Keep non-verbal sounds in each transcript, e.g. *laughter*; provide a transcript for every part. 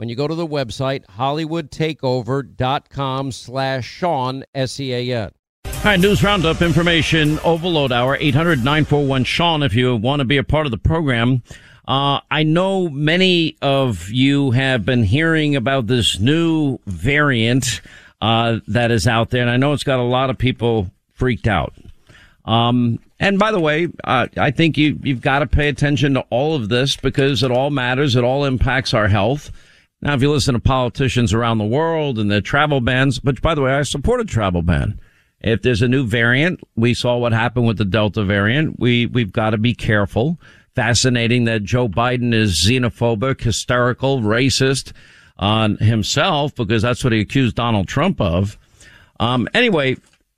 when you go to the website hollywoodtakeover.com slash Sean, S-E-A-N. All right, news roundup information overload hour 800 941 Sean if you want to be a part of the program. Uh, I know many of you have been hearing about this new variant uh, that is out there, and I know it's got a lot of people freaked out. Um, and by the way, uh, I think you, you've got to pay attention to all of this because it all matters. It all impacts our health. Now, if you listen to politicians around the world and the travel bans, which by the way, I support a travel ban. If there's a new variant, we saw what happened with the Delta variant. We, we've got to be careful. Fascinating that Joe Biden is xenophobic, hysterical, racist on himself because that's what he accused Donald Trump of. Um, anyway,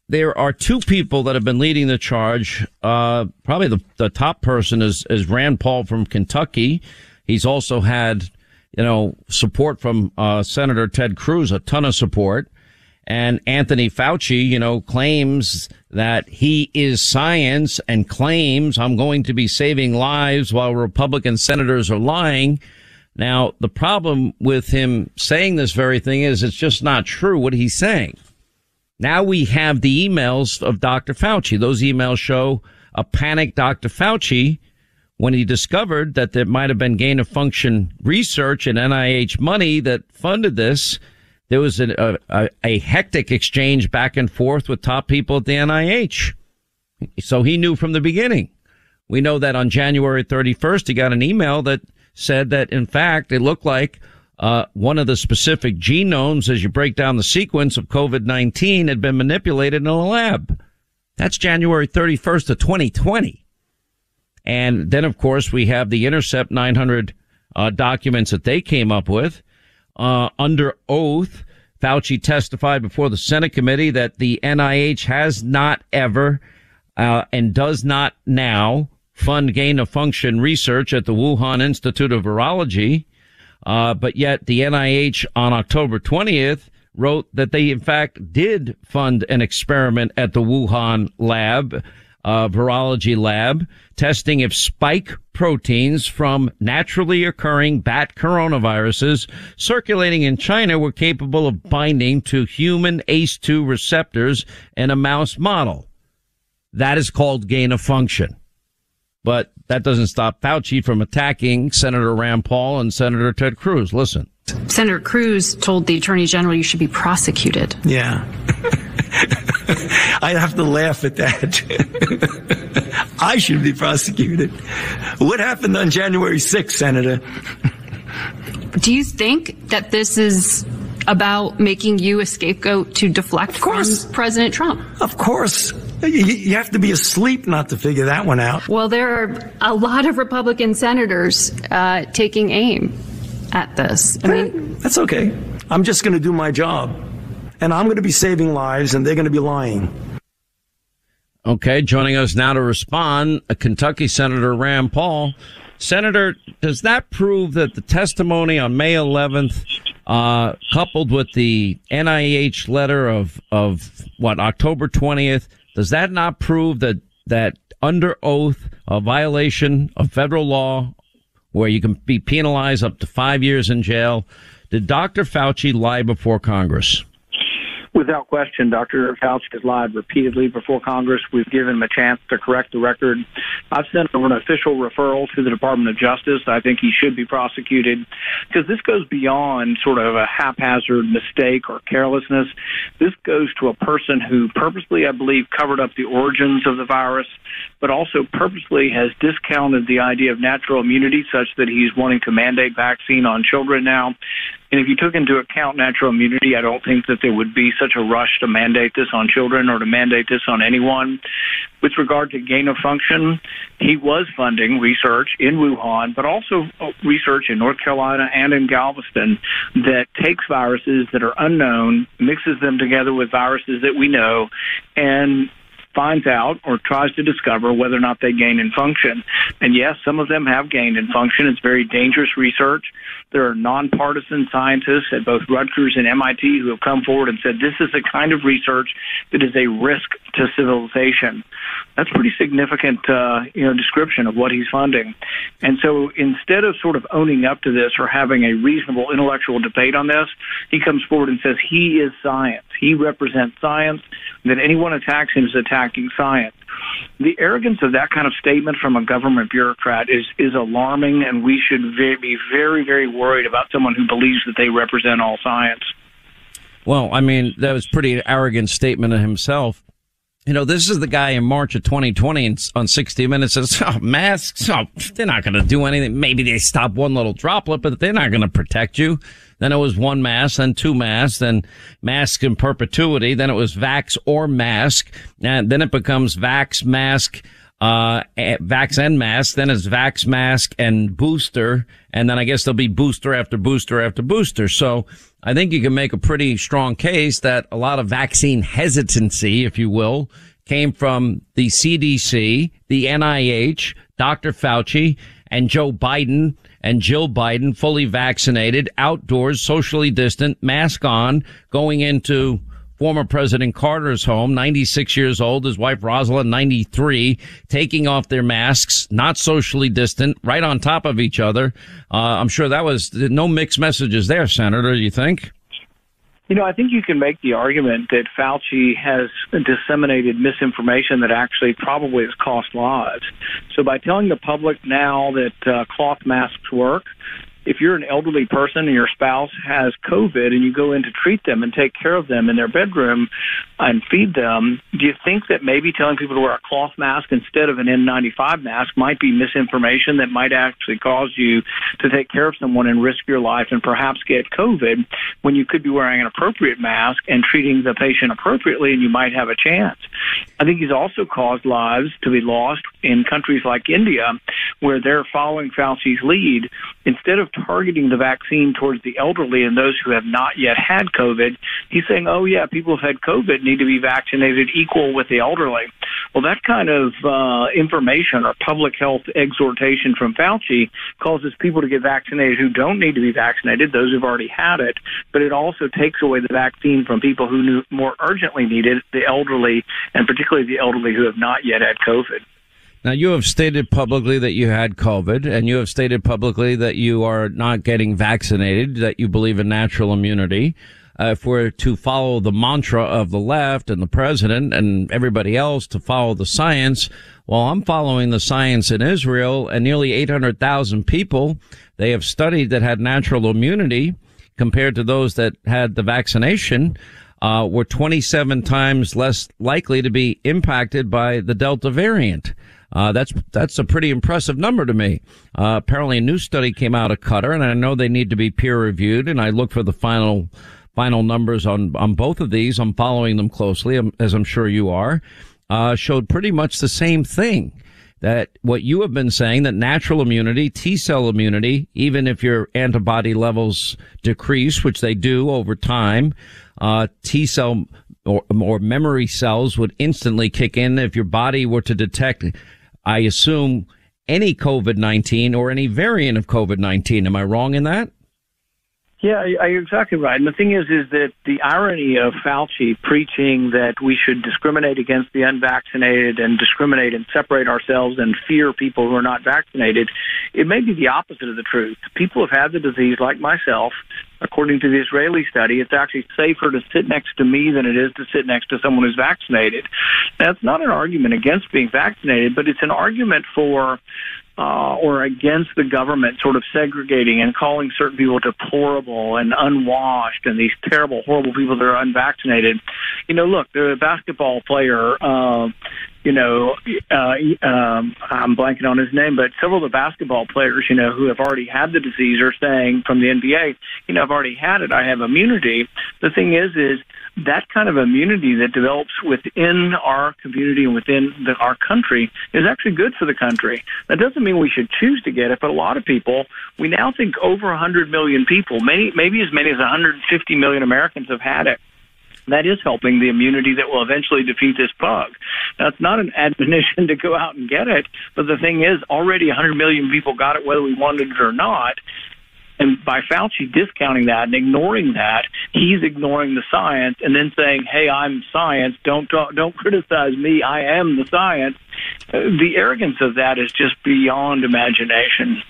there are two people that have been leading the charge. Uh, probably the, the top person is, is Rand Paul from Kentucky. He's also had, you know, support from, uh, Senator Ted Cruz, a ton of support. And Anthony Fauci, you know, claims that he is science and claims I'm going to be saving lives while Republican senators are lying. Now, the problem with him saying this very thing is it's just not true what he's saying. Now we have the emails of Dr. Fauci. Those emails show a panicked Dr. Fauci when he discovered that there might have been gain of function research and NIH money that funded this there was a, a, a hectic exchange back and forth with top people at the NIH. So he knew from the beginning. We know that on January 31st, he got an email that said that in fact, it looked like uh, one of the specific genomes as you break down the sequence of COVID-19 had been manipulated in a lab. That's January 31st of 2020. And then, of course, we have the Intercept 900 uh, documents that they came up with uh, under oath. Fauci testified before the Senate committee that the NIH has not ever uh, and does not now fund gain of function research at the Wuhan Institute of Virology. Uh, but yet the NIH on October 20th wrote that they in fact did fund an experiment at the Wuhan lab uh, virology lab testing if spike proteins from naturally occurring bat coronaviruses circulating in China were capable of binding to human ACE2 receptors in a mouse model. That is called gain of function. But that doesn't stop Fauci from attacking Senator Rand Paul and Senator Ted Cruz. Listen. Senator Cruz told the Attorney General you should be prosecuted. Yeah. *laughs* I have to laugh at that. *laughs* I should be prosecuted. What happened on January 6th, Senator? Do you think that this is about making you a scapegoat to deflect from President Trump? Of course. You have to be asleep not to figure that one out. Well, there are a lot of Republican senators uh, taking aim at this. I mean, that's okay. I'm just going to do my job, and I'm going to be saving lives, and they're going to be lying. Okay, joining us now to respond, Kentucky Senator Rand Paul. Senator, does that prove that the testimony on May 11th, uh, coupled with the NIH letter of of what October 20th, does that not prove that that under oath a violation of federal law, where you can be penalized up to five years in jail? Did Dr. Fauci lie before Congress? Without question, Dr. Fauci has lied repeatedly before Congress. We've given him a chance to correct the record. I've sent over an official referral to the Department of Justice. I think he should be prosecuted because this goes beyond sort of a haphazard mistake or carelessness. This goes to a person who purposely, I believe, covered up the origins of the virus, but also purposely has discounted the idea of natural immunity such that he's wanting to mandate vaccine on children now. And if you took into account natural immunity, I don't think that there would be such a rush to mandate this on children or to mandate this on anyone. With regard to gain of function, he was funding research in Wuhan, but also research in North Carolina and in Galveston that takes viruses that are unknown, mixes them together with viruses that we know, and finds out or tries to discover whether or not they gain in function. And yes, some of them have gained in function. It's very dangerous research. There are nonpartisan scientists at both Rutgers and MIT who have come forward and said this is the kind of research that is a risk to civilization. That's pretty significant, uh, you know, description of what he's funding. And so instead of sort of owning up to this or having a reasonable intellectual debate on this, he comes forward and says he is science. He represents science. That anyone attacks him is attacking science. The arrogance of that kind of statement from a government bureaucrat is is alarming, and we should be very, very worried about someone who believes that they represent all science. Well, I mean, that was pretty arrogant statement of himself. You know, this is the guy in March of 2020 on 60 Minutes says, oh, masks, oh, they're not going to do anything. Maybe they stop one little droplet, but they're not going to protect you. Then it was one mask, then two masks, then mask in perpetuity. Then it was vax or mask. And then it becomes vax, mask, uh, vax and mask. Then it's vax, mask and booster. And then I guess there'll be booster after booster after booster. So I think you can make a pretty strong case that a lot of vaccine hesitancy, if you will, came from the CDC, the NIH, Dr. Fauci, and Joe Biden and Jill Biden, fully vaccinated, outdoors, socially distant, mask on, going into former President Carter's home, 96 years old, his wife Rosalynn, 93, taking off their masks, not socially distant, right on top of each other. Uh, I'm sure that was no mixed messages there, Senator, you think? You know, I think you can make the argument that Fauci has disseminated misinformation that actually probably has cost lives. So by telling the public now that uh, cloth masks work, if you're an elderly person and your spouse has COVID and you go in to treat them and take care of them in their bedroom and feed them, do you think that maybe telling people to wear a cloth mask instead of an N95 mask might be misinformation that might actually cause you to take care of someone and risk your life and perhaps get COVID when you could be wearing an appropriate mask and treating the patient appropriately and you might have a chance? I think he's also caused lives to be lost in countries like India where they're following Fauci's lead. Instead of targeting the vaccine towards the elderly and those who have not yet had COVID. He's saying, oh, yeah, people who've had COVID need to be vaccinated equal with the elderly. Well, that kind of uh, information or public health exhortation from Fauci causes people to get vaccinated who don't need to be vaccinated, those who've already had it, but it also takes away the vaccine from people who more urgently need it, the elderly, and particularly the elderly who have not yet had COVID. Now, you have stated publicly that you had COVID, and you have stated publicly that you are not getting vaccinated, that you believe in natural immunity. Uh, if we're to follow the mantra of the left and the president and everybody else to follow the science, well, I'm following the science in Israel, and nearly 800,000 people they have studied that had natural immunity compared to those that had the vaccination. Uh, were 27 times less likely to be impacted by the Delta variant. Uh, that's that's a pretty impressive number to me. Uh, apparently, a new study came out of Qatar, and I know they need to be peer reviewed. And I look for the final final numbers on on both of these. I'm following them closely, um, as I'm sure you are. uh, showed pretty much the same thing. That what you have been saying that natural immunity, T cell immunity, even if your antibody levels decrease, which they do over time, uh, T cell or, or memory cells would instantly kick in if your body were to detect, I assume, any COVID-19 or any variant of COVID-19. Am I wrong in that? Yeah, you're exactly right. And the thing is, is that the irony of Fauci preaching that we should discriminate against the unvaccinated and discriminate and separate ourselves and fear people who are not vaccinated, it may be the opposite of the truth. People have had the disease, like myself. According to the Israeli study, it's actually safer to sit next to me than it is to sit next to someone who's vaccinated. That's not an argument against being vaccinated, but it's an argument for uh, or against the government sort of segregating and calling certain people deplorable and unwashed and these terrible, horrible people that are unvaccinated. You know, look, the basketball player, uh, you know, uh, um, I'm blanking on his name, but several of the basketball players, you know, who have already had the disease are saying from the NBA, you know, I've already had it. I have immunity. The thing is, is that kind of immunity that develops within our community and within the, our country is actually good for the country. That doesn't mean we should choose to get it, but a lot of people, we now think over 100 million people, many, maybe as many as 150 million Americans have had it that is helping the immunity that will eventually defeat this bug. Now, it's not an *laughs* admonition to go out and get it, but the thing is, already 100 million people got it whether we wanted it or not. And by Fauci discounting that and ignoring that, he's ignoring the science and then saying, "Hey, I'm science. Don't don't, don't criticize me. I am the science." The arrogance of that is just beyond imagination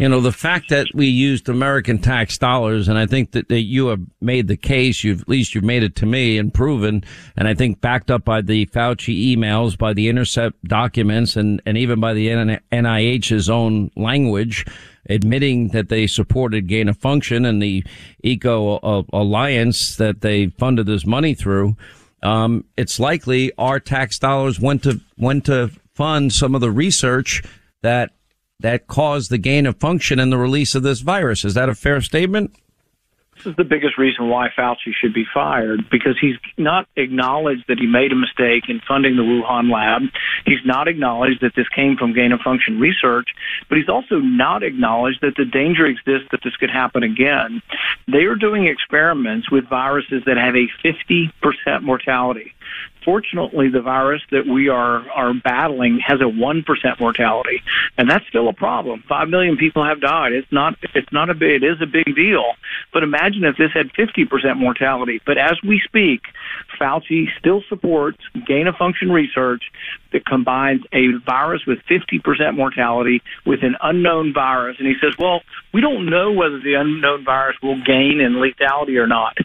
you know, the fact that we used American tax dollars, and I think that, that you have made the case, you've, at least you've made it to me and proven, and I think backed up by the Fauci emails, by the Intercept documents, and, and even by the NIH's own language, admitting that they supported gain of function and the Eco Alliance that they funded this money through. Um, it's likely our tax dollars went to, went to fund some of the research that that caused the gain of function and the release of this virus. Is that a fair statement? This is the biggest reason why Fauci should be fired because he's not acknowledged that he made a mistake in funding the Wuhan lab. He's not acknowledged that this came from gain of function research, but he's also not acknowledged that the danger exists that this could happen again. They are doing experiments with viruses that have a 50% mortality. Fortunately, the virus that we are, are battling has a 1% mortality, and that's still a problem. Five million people have died. It's not, it's not a big, it is a big deal. But imagine if this had 50% mortality. But as we speak, Fauci still supports gain of function research that combines a virus with 50% mortality with an unknown virus. And he says, well, we don't know whether the unknown virus will gain in lethality or not.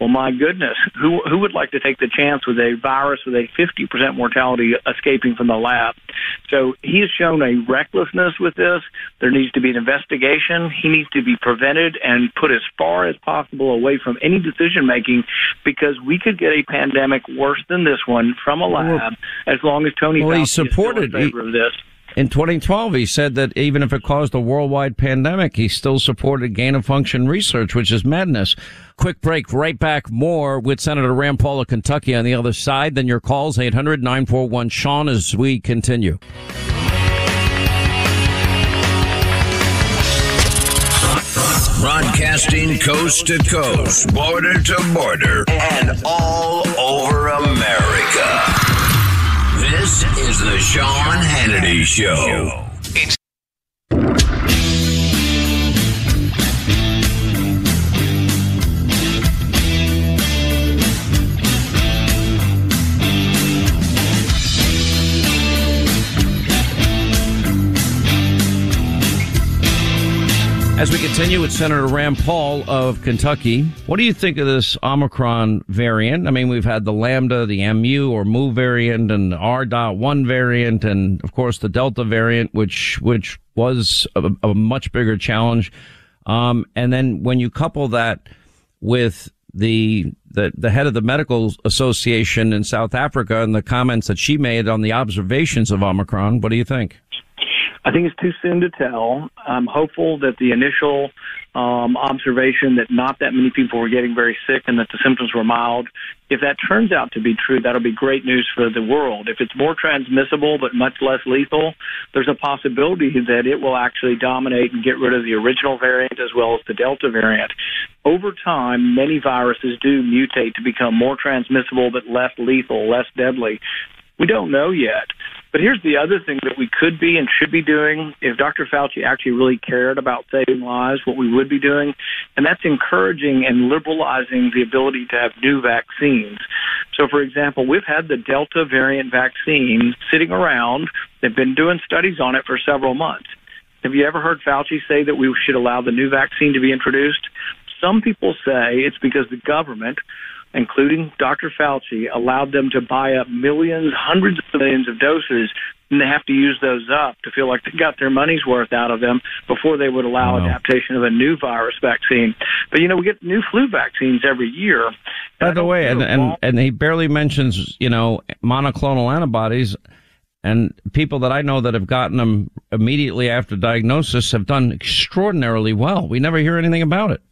Well, my goodness, who, who would like to take the chance with a virus with a 50% mortality escaping from the lab? So he has shown a recklessness with this. There needs to be an investigation. He needs to be prevented and put as far as possible away from any decision making because we could get a pandemic worse than this one from a lab as long as Tony well, Fauci he supported, is in favor he, of this. In 2012, he said that even if it caused a worldwide pandemic, he still supported gain of function research, which is madness. Quick break, right back. More with Senator Rand Paul of Kentucky on the other side. Then your calls, 800 941 Sean, as we continue. Broadcasting coast to coast, border to border, and all over America. This is the Sean Hannity Show. As we continue with Senator Rand Paul of Kentucky, what do you think of this Omicron variant? I mean, we've had the Lambda, the MU or Mu variant, and the R.1 variant, and of course the Delta variant, which which was a, a much bigger challenge. Um, and then when you couple that with the, the the head of the medical association in South Africa and the comments that she made on the observations of Omicron, what do you think? I think it's too soon to tell. I'm hopeful that the initial um, observation that not that many people were getting very sick and that the symptoms were mild, if that turns out to be true, that'll be great news for the world. If it's more transmissible but much less lethal, there's a possibility that it will actually dominate and get rid of the original variant as well as the Delta variant. Over time, many viruses do mutate to become more transmissible but less lethal, less deadly. We don't know yet. But here's the other thing that we could be and should be doing if Dr. Fauci actually really cared about saving lives, what we would be doing, and that's encouraging and liberalizing the ability to have new vaccines. So, for example, we've had the Delta variant vaccine sitting around. They've been doing studies on it for several months. Have you ever heard Fauci say that we should allow the new vaccine to be introduced? Some people say it's because the government including Dr. Fauci, allowed them to buy up millions, hundreds of millions of doses, and they have to use those up to feel like they got their money's worth out of them before they would allow wow. adaptation of a new virus vaccine. But you know, we get new flu vaccines every year. By the way, and, and and he barely mentions you know monoclonal antibodies. And people that I know that have gotten them immediately after diagnosis have done extraordinarily well. We never hear anything about it.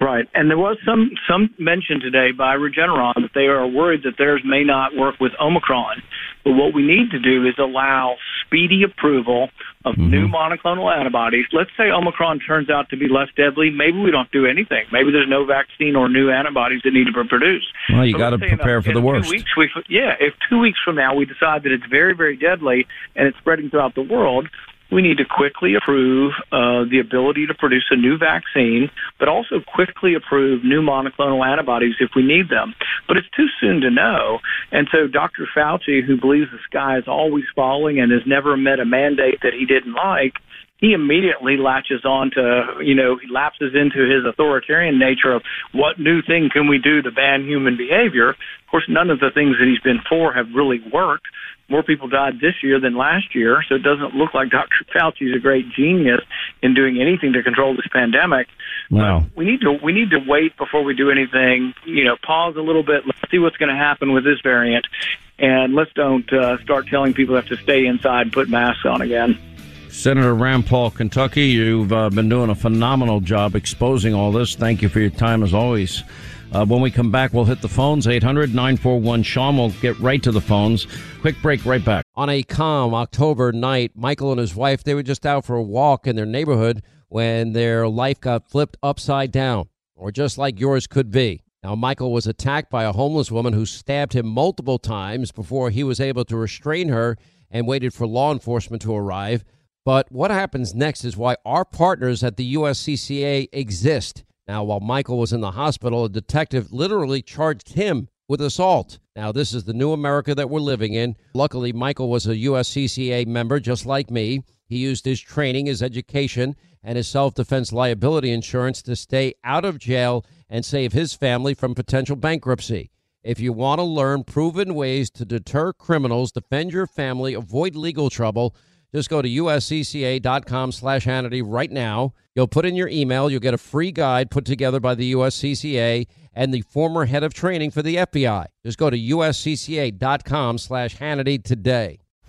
Right, and there was some some mention today by Regeneron that they are worried that theirs may not work with Omicron. But what we need to do is allow speedy approval of mm-hmm. new monoclonal antibodies. Let's say Omicron turns out to be less deadly. Maybe we don't do anything. Maybe there's no vaccine or new antibodies that need to be produced. Well, you got to prepare for the worst. Weeks, we, yeah, if two weeks from now we decide that it's very, very deadly and it's spreading throughout the world, we need to quickly approve uh, the ability to produce a new vaccine, but also quickly approve new monoclonal antibodies if we need them. But it's too soon to know. And so Dr. Fauci, who believes the sky is always falling and has never met a mandate that he didn't like, he immediately latches on to, you know, he lapses into his authoritarian nature of what new thing can we do to ban human behavior. Of course, none of the things that he's been for have really worked more people died this year than last year, so it doesn't look like Dr. Fauci is a great genius in doing anything to control this pandemic. Wow. we need to we need to wait before we do anything. You know, pause a little bit. Let's see what's going to happen with this variant, and let's don't uh, start telling people they have to stay inside and put masks on again. Senator Rand Paul, Kentucky, you've uh, been doing a phenomenal job exposing all this. Thank you for your time as always. Uh, when we come back, we'll hit the phones 800 941 Sean. We'll get right to the phones. Quick break, right back. On a calm October night, Michael and his wife, they were just out for a walk in their neighborhood when their life got flipped upside down, or just like yours could be. Now, Michael was attacked by a homeless woman who stabbed him multiple times before he was able to restrain her and waited for law enforcement to arrive. But what happens next is why our partners at the USCCA exist. Now, while Michael was in the hospital, a detective literally charged him with assault. Now, this is the new America that we're living in. Luckily, Michael was a USCCA member just like me. He used his training, his education, and his self defense liability insurance to stay out of jail and save his family from potential bankruptcy. If you want to learn proven ways to deter criminals, defend your family, avoid legal trouble, just go to uscca.com slash Hannity right now. You'll put in your email. You'll get a free guide put together by the USCCA and the former head of training for the FBI. Just go to uscca.com slash Hannity today.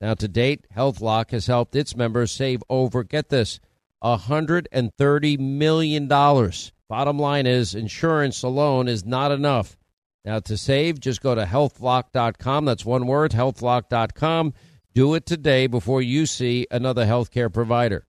Now, to date, HealthLock has helped its members save over, get this, $130 million. Bottom line is, insurance alone is not enough. Now, to save, just go to healthlock.com. That's one word, healthlock.com. Do it today before you see another healthcare provider.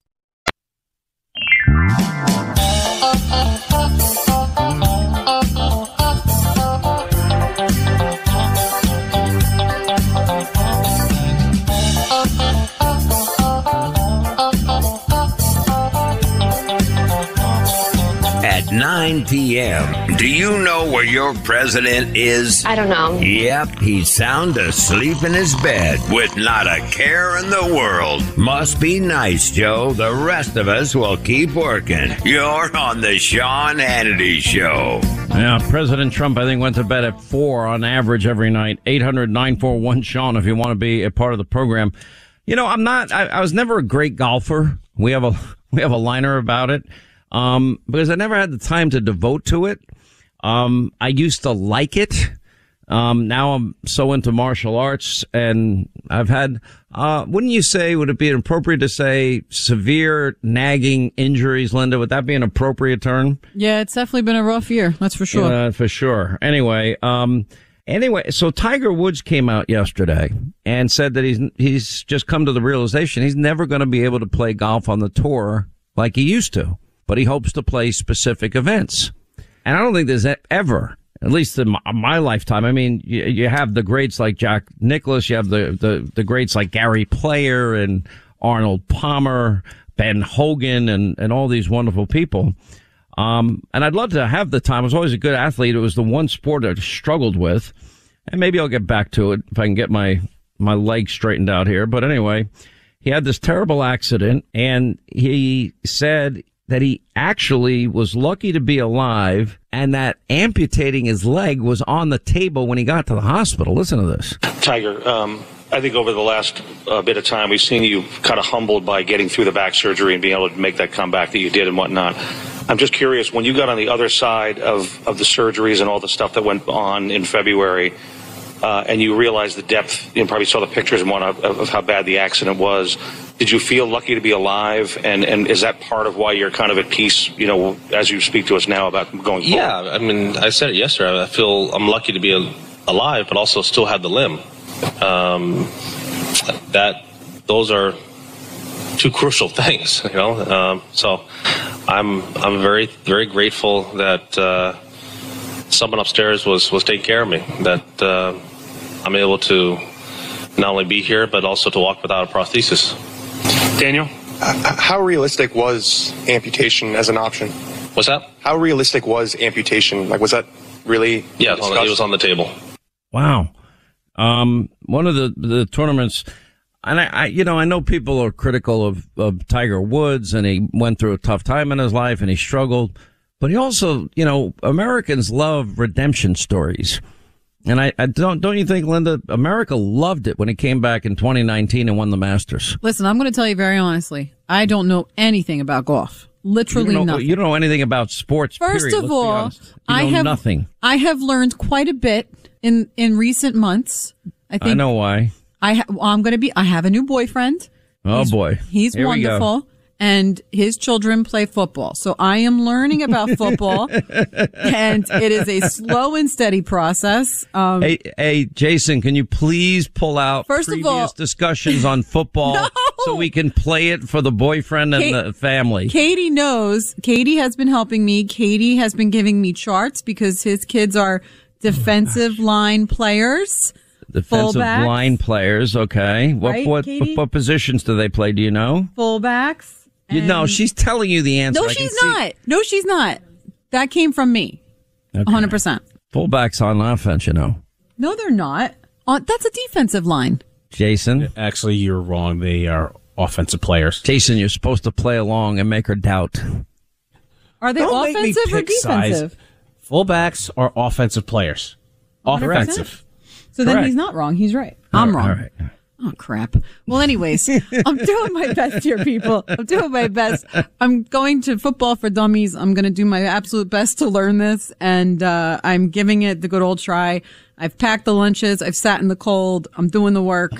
At 9 p.m., do you know where your president is? I don't know. Yep, he's sound asleep in his bed with not a care in the world. Must be nice, Joe. The rest of us will keep working. You're on the Sean Hannity Show. Yeah, President Trump, I think, went to bed at four on average every night. 800 941 Sean, if you want to be a part of the program. You know, I'm not, I, I was never a great golfer. We have a, *laughs* we have a liner about it. Um, because I never had the time to devote to it. Um, I used to like it. Um, now I'm so into martial arts and I've had, uh, wouldn't you say, would it be appropriate to say severe nagging injuries, Linda? Would that be an appropriate term? Yeah, it's definitely been a rough year. That's for sure. For sure. Anyway, um, anyway, so Tiger Woods came out yesterday and said that he's, he's just come to the realization he's never going to be able to play golf on the tour like he used to, but he hopes to play specific events. And I don't think there's ever, at least in my, my lifetime. I mean, you, you, have the greats like Jack Nicklaus, you have the, the, the greats like Gary Player and Arnold Palmer, Ben Hogan, and, and all these wonderful people. Um, and I'd love to have the time. I was always a good athlete. It was the one sport I struggled with. And maybe I'll get back to it if I can get my, my legs straightened out here. But anyway, he had this terrible accident and he said that he actually was lucky to be alive and that amputating his leg was on the table when he got to the hospital. Listen to this. Tiger, um, I think over the last uh, bit of time, we've seen you kind of humbled by getting through the back surgery and being able to make that comeback that you did and whatnot. I'm just curious, when you got on the other side of, of the surgeries and all the stuff that went on in February, uh, and you realized the depth, you probably saw the pictures and one of, of how bad the accident was. Did you feel lucky to be alive? And, and is that part of why you're kind of at peace, you know, as you speak to us now about going forward? Yeah, I mean, I said it yesterday. I feel I'm lucky to be alive, but also still have the limb. Um, that, those are two crucial *laughs* things, you know. Um, so I'm, I'm very, very grateful that, uh, someone upstairs was, was taking care of me, that, uh, I'm able to not only be here, but also to walk without a prosthesis. Daniel? Uh, how realistic was amputation as an option? What's that? How realistic was amputation? Like, was that really? Yeah, it was, on, it was on the table. Wow. Um, one of the, the tournaments, and I, I, you know, I know people are critical of, of Tiger Woods and he went through a tough time in his life and he struggled, but he also, you know, Americans love redemption stories. And I, I, don't don't you think, Linda, America loved it when it came back in 2019 and won the Masters. Listen, I'm going to tell you very honestly, I don't know anything about golf. Literally you know, nothing. You don't know anything about sports. First period. of all, I have nothing. I have learned quite a bit in in recent months. I think I know why. I ha- well, I'm going to be. I have a new boyfriend. Oh he's, boy, he's Here wonderful and his children play football. So I am learning about *laughs* football and it is a slow and steady process. Um, hey, hey, Jason, can you please pull out first previous of all, discussions on *laughs* football no! so we can play it for the boyfriend and Kate, the family? Katie knows. Katie has been helping me. Katie has been giving me charts because his kids are defensive oh line players. Defensive Fullbacks. line players, okay. What, Right, what, Katie? what what positions do they play? Do you know? Fullbacks. You, no, she's telling you the answer. No, I can she's see- not. No, she's not. That came from me. Okay. 100%. Fullbacks on offense, you know. No, they're not. Uh, that's a defensive line. Jason? Actually, you're wrong. They are offensive players. Jason, you're supposed to play along and make her doubt. Are they Don't make me offensive or pick sides. defensive? Fullbacks are offensive players. 100%? Offensive. So then Correct. he's not wrong. He's right. I'm wrong. All right. Oh crap. Well, anyways, I'm *laughs* doing my best here, people. I'm doing my best. I'm going to football for dummies. I'm going to do my absolute best to learn this, and uh, I'm giving it the good old try. I've packed the lunches. I've sat in the cold. I'm doing the work.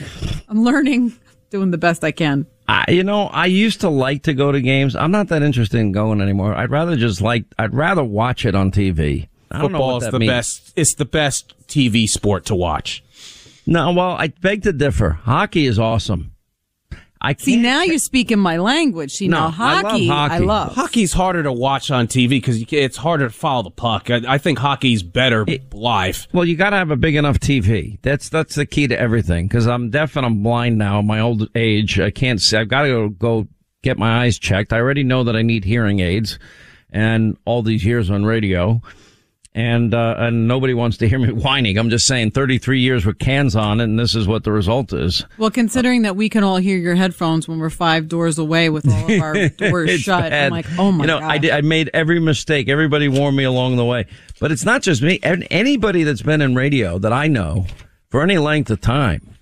I'm learning, doing the best I can. I, you know, I used to like to go to games. I'm not that interested in going anymore. I'd rather just like, I'd rather watch it on TV. I don't know Football is the means. best. It's the best TV sport to watch. No, well, I beg to differ. Hockey is awesome. I See, now you're speaking my language. See, No, now hockey, I love. hockey. Hockey's harder to watch on TV because it's harder to follow the puck. I, I think hockey's better live. Well, you got to have a big enough TV. That's that's the key to everything. Because I'm deaf and I'm blind now. My old age, I can't see. I've got to go go get my eyes checked. I already know that I need hearing aids, and all these years on radio, and uh, and nobody wants to hear me *laughs* whining. I'm just saying, 33 years with cans on, and this is what the result is. Well, considering that we can all hear your headphones when we're five doors away with all of our *laughs* doors shut, bad. I'm like, oh my you know, god. I, did, I made every mistake. Everybody warned me along the way. But it's not just me. An- Anybody that's been in radio that I know for any length of time,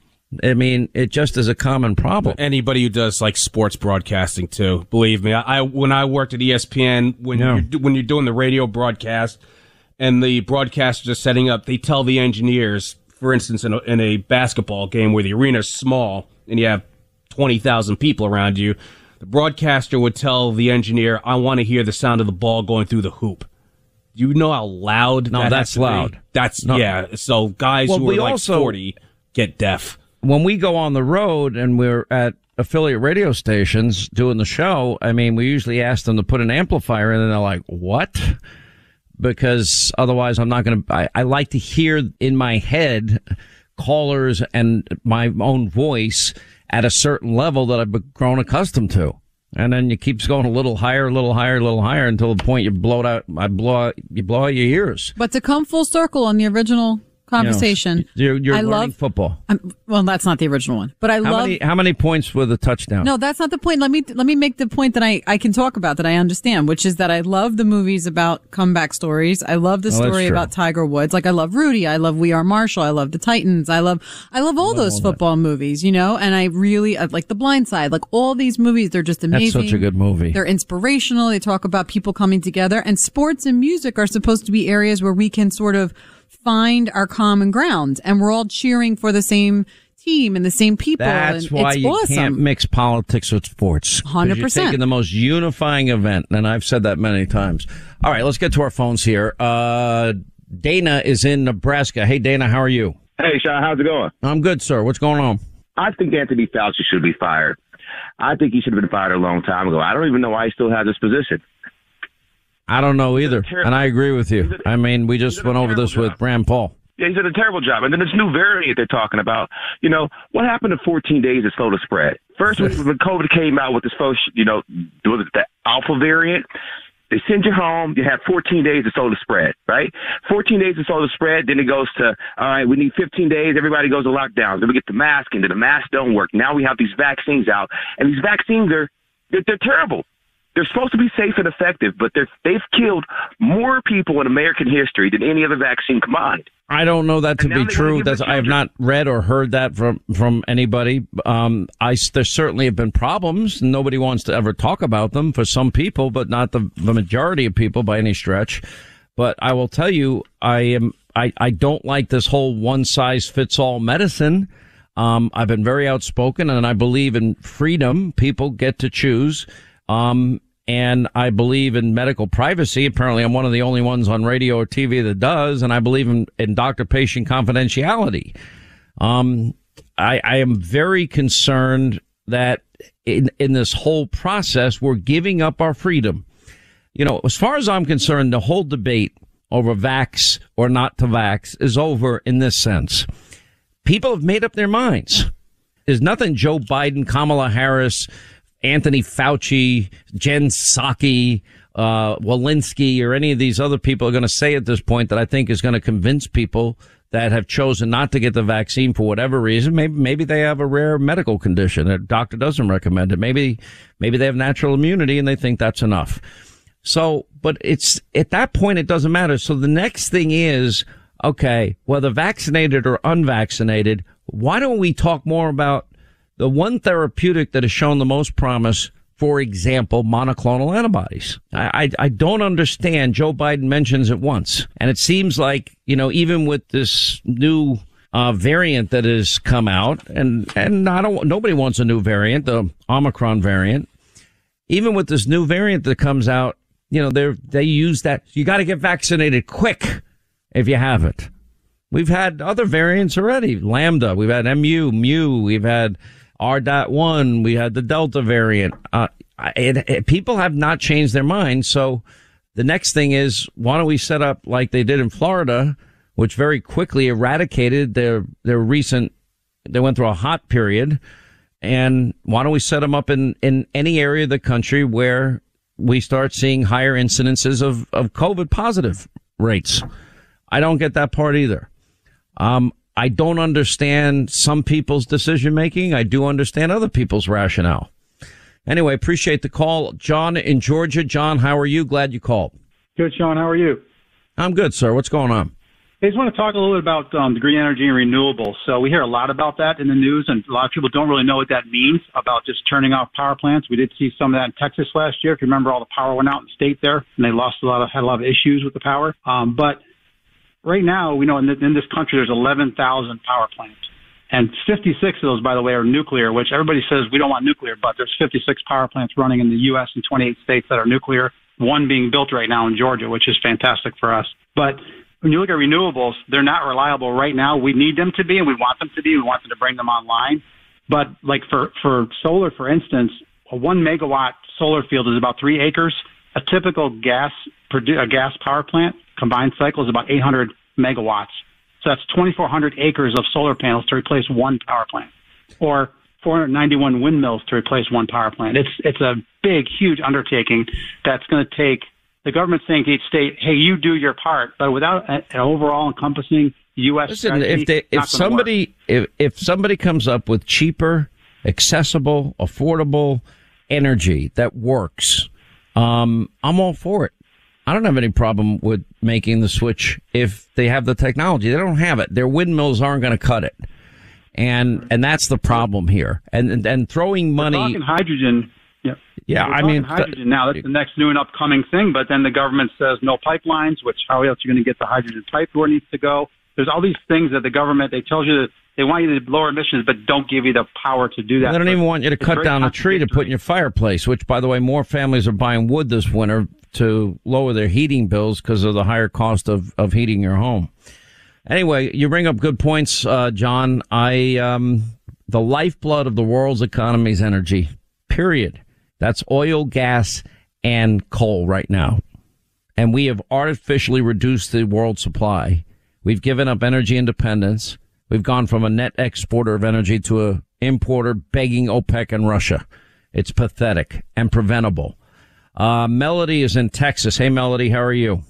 I mean, it just is a common problem. Anybody who does like sports broadcasting too, believe me. I, I when I worked at ESPN, when Yeah. you're, when you're doing the radio broadcast, and the broadcasters are setting up, they tell the engineers, for instance, in a, in a basketball game where the arena's small and you have twenty thousand people around you, the broadcaster would tell the engineer, "I want to hear the sound of the ball going through the hoop." You know how loud? No, that that's to be? loud. That's No. yeah. So guys Well, who are like also- forty get deaf. when we go on the road and we're at affiliate radio stations doing the show, I mean, we usually ask them to put an amplifier in and they're like, what? Because otherwise I'm not going to, I like to hear in my head callers and my own voice at a certain level that I've grown accustomed to. And then it keeps going a little higher, a little higher, a little higher until the point you blow it out, I blow out, you blow out your ears. but to come full circle on the original conversation, You know, you're I love. football. I'm, well, that's not the original one, but I How love. many, how many points with a touchdown? No, that's not the point. Let me let me make the point that I I can talk about that I understand, which is that I love the movies about comeback stories. I love the Oh, story about Tiger Woods. Like I love Rudy. I love We Are Marshall. I love the Titans. I love I love all those football movies, you know. And I really I like The Blind Side. Like all these movies, they're just That's amazing. such a good movie. They're inspirational. They talk about people coming together, and sports and music are supposed to be areas where we can sort of find our common ground, and we're all cheering for the same team and the same people. That's and why it's you awesome. can't mix politics with sports. 'Cause You're 100%. taking the most unifying event, and I've said that many times. All right, let's get to our phones here. Uh, Dana is in Nebraska. Hey, Dana, how are you? Hey, Sean, how's it going? I'm good, sir. What's going on? I think Anthony Fauci should be fired. I think he should have been fired a long time ago. I don't even know why he still has this position. I don't know either, and I agree with you. I mean, we just went over this with Rand Paul. Yeah, he's done a terrible job. And then this new variant they're talking about, you know, what happened to 14 days to slow the spread? First, when, COVID came out with this first, you know, the alpha variant, they send you home. You have 14 days to slow the spread, right? 14 days to slow the spread. Then it goes to, all right, we need 15 days. Everybody goes to lockdown. Then we get the mask, and then the mask don't work. Now we have these vaccines out, and these vaccines are they're, they're terrible. They're supposed to be safe and effective, but they're, they've killed more people in American history than any other vaccine combined. I don't know that to be true. That's I have not read or heard that from from anybody. Um, I there certainly have been problems. Nobody wants to ever talk about them for some people, but not the the majority of people by any stretch. But I will tell you, I am I I don't like this whole one size fits all medicine. Um, I've been very outspoken, and I believe in freedom. People get to choose. Um, and I believe in medical privacy. Apparently, I'm one of the only ones on radio or TV that does, and I believe in, in doctor-patient confidentiality. Um, I, I am very concerned that in in this whole process, we're giving up our freedom. You know, as far as I'm concerned, the whole debate over vax or not to vax is over in this sense. People have made up their minds. There's nothing Joe Biden, Kamala Harris, Anthony Fauci, Jen Psaki, uh, Walensky or any of these other people are going to say at this point that I think is going to convince people that have chosen not to get the vaccine for whatever reason. Maybe, maybe they have a rare medical condition. A doctor doesn't recommend it. Maybe, maybe they have natural immunity and they think that's enough. So, but it's at that point, it doesn't matter. So the next thing is, okay, whether vaccinated or unvaccinated, why don't we talk more about the one therapeutic that has shown the most promise? For example, monoclonal antibodies. I, I, I don't understand. Joe Biden mentions it once, and it seems like you know even with this new uh, variant that has come out, and and I don't nobody wants a new variant, the Omicron variant. Even with this new variant that comes out, you know they they use that. You got to get vaccinated quick if you haven't. We've had other variants already. Lambda, we've had MU, Mu, we've had R.1, we had the Delta variant. Uh, it, it, people have not changed their minds. So the next thing is, why don't we set up like they did in Florida, which very quickly eradicated their, their recent, they went through a hot period. And why don't we set them up in, in any area of the country where we start seeing higher incidences of, of COVID positive rates? I don't get that part either. Um, I don't understand some people's decision making. I do understand other people's rationale. Anyway, appreciate the call. John in Georgia. John, how are you? Glad you called. Good, Sean. How are you? I'm good, sir. What's going on? I just want to talk a little bit about um, the green energy and renewables. So we hear a lot about that in the news, and a lot of people don't really know what that means about just turning off power plants. We did see some of that in Texas last year. If you remember, all the power went out in the state there, and they lost a lot of had a lot of issues with the power. Um, but right now, we know in, the, in this country there's 11,000 power plants. And 56 of those, by the way, are nuclear, which everybody says we don't want nuclear, but there's 56 power plants running in the U.S. and 28 states that are nuclear, one being built right now in Georgia, which is fantastic for us. But when you look at renewables, they're not reliable right now. We need them to be, and we want them to be. We want them to bring them online. But like for, for solar, for instance, a one megawatt solar field is about three acres. A typical gas, a gas power plant combined cycle is about 800 megawatts. So that's 2,400 acres of solar panels to replace one power plant, or 491 windmills to replace one power plant. It's it's a big, huge undertaking that's going to take the government saying to each state, "Hey, you do your part," but without an overall encompassing U.S. Listen, if they, if somebody if if somebody comes up with cheaper, accessible, affordable energy that works, um, I'm all for it. I don't have any problem with making the switch if they have the technology. They don't have it. Their windmills aren't going to cut it. And, and that's the problem here. And, and, throwing money. We're talking hydrogen. Yeah. Yeah. We're I mean, hydrogen now. That's the next new and upcoming thing. But then the government says no pipelines, which how else are you going to get the hydrogen pipe where it needs to go? There's all these things that the government, they tell you that they want you to lower emissions, but don't give you the power to do that. They don't even want you to cut down a tree to put in your fireplace, which, by the way, more families are buying wood this winter to lower their heating bills because of the higher cost of, of heating your home. Anyway, you bring up good points, uh, John. I, um, the lifeblood of the world's economy is energy, period. That's oil, gas, and coal right now. And we have artificially reduced the world supply. We've given up energy independence. We've gone from a net exporter of energy to a importer begging OPEC and Russia. It's pathetic and preventable. Uh, Melody is in Texas. Hey, Melody, how are you?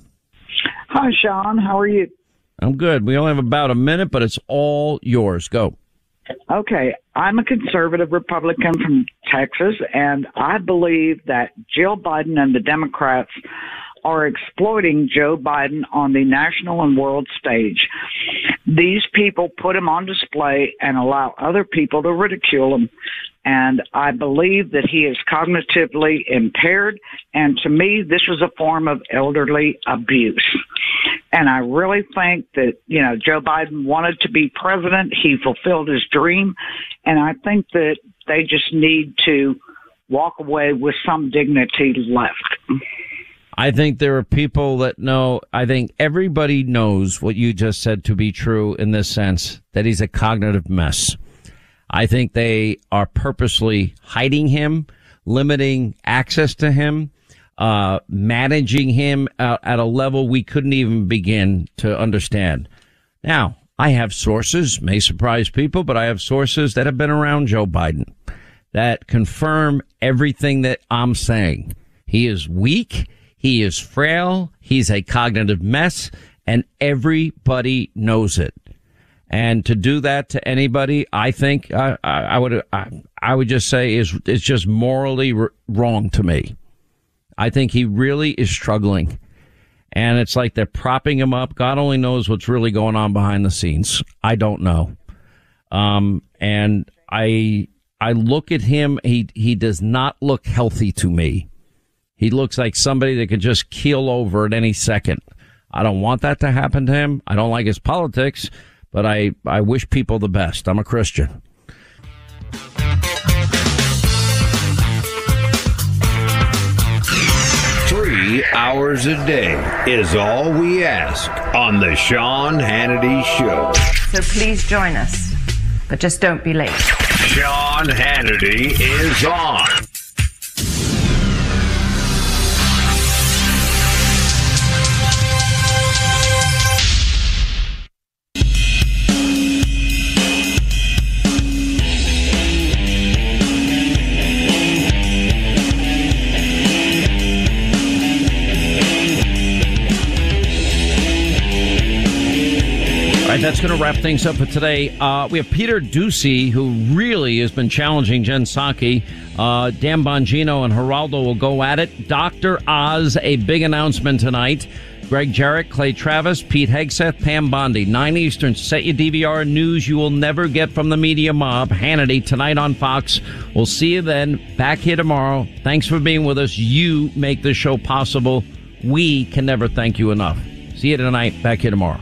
Hi, Sean. How are you? I'm good. We only have about a minute, but it's all yours. Go. Okay. I'm a conservative Republican from Texas, and I believe that Jill Biden and the Democrats are exploiting Joe Biden on the national and world stage. These people put him on display and allow other people to ridicule him. And I believe that he is cognitively impaired. And to me, this was a form of elderly abuse. And I really think that, you know, Joe Biden wanted to be president. He fulfilled his dream. And I think that they just need to walk away with some dignity left. I think there are people that know, I think everybody knows what you just said to be true in this sense, that he's a cognitive mess. I think they are purposely hiding him, limiting access to him, uh, managing him at, at a level we couldn't even begin to understand. Now, I have sources, may surprise people, but I have sources that have been around Joe Biden that confirm everything that I'm saying. He is weak. He is frail. He's a cognitive mess and everybody knows it. And to do that to anybody, I think I, I, I would I, I, would just say is it's just morally r- wrong to me. I think he really is struggling, and it's like they're propping him up. God only knows what's really going on behind the scenes. I don't know. Um, and I I look at him. He he does not look healthy to me. He looks like somebody that could just keel over at any second. I don't want that to happen to him. I don't like his politics but I, I wish people the best. I'm a Christian. Three hours a day is all we ask on the Sean Hannity Show. So please join us, but just don't be late. Sean Hannity is on. That's going to wrap things up for today. Uh, we have Peter Doocy, who really has been challenging Jen Psaki. Uh, Dan Bongino and Geraldo will go at it. Dr. Oz, a big announcement tonight. Greg Jarrett, Clay Travis, Pete Hegseth, Pam Bondi. 9 Eastern. Set your DVR news you will never get from the media mob. Hannity tonight on Fox. We'll see you then. Back here tomorrow. Thanks for being with us. You make this show possible. We can never thank you enough. See you tonight. Back here tomorrow.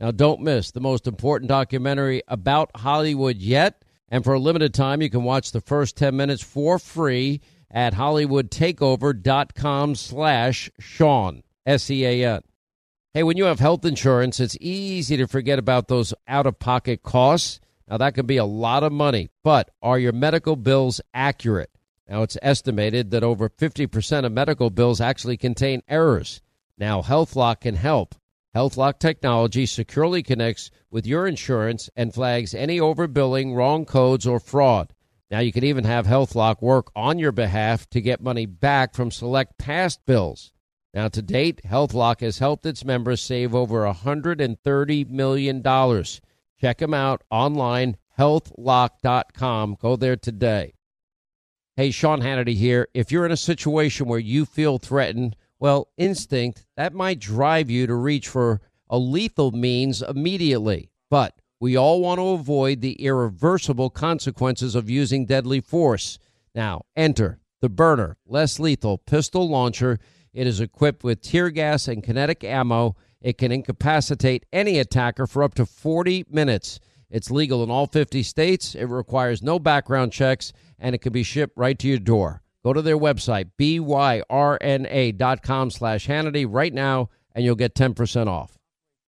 Now, don't miss the most important documentary about Hollywood yet. And for a limited time, you can watch the first 10 minutes for free at hollywoodtakeover.com slash Sean, S-E-A-N. Hey, when you have health insurance, it's easy to forget about those out-of-pocket costs. Now, that can be a lot of money, but are your medical bills accurate? Now, it's estimated that over 50% of medical bills actually contain errors. Now, HealthLock can help. HealthLock technology securely connects with your insurance and flags any overbilling, wrong codes, or fraud. Now you can even have HealthLock work on your behalf to get money back from select past bills. Now to date, HealthLock has helped its members save over $130 million. Check them out online, healthlock.com. Go there today. Hey, Sean Hannity here. If you're in a situation where you feel threatened, well, instinct, that might drive you to reach for a lethal means immediately. But we all want to avoid the irreversible consequences of using deadly force. Now, enter the Byrna, less lethal pistol launcher. It is equipped with tear gas and kinetic ammo. It can incapacitate any attacker for up to 40 minutes. It's legal in all 50 states. It requires no background checks, and it can be shipped right to your door. Go to their website, byrna.com slash Hannity right now, and you'll get 10% off.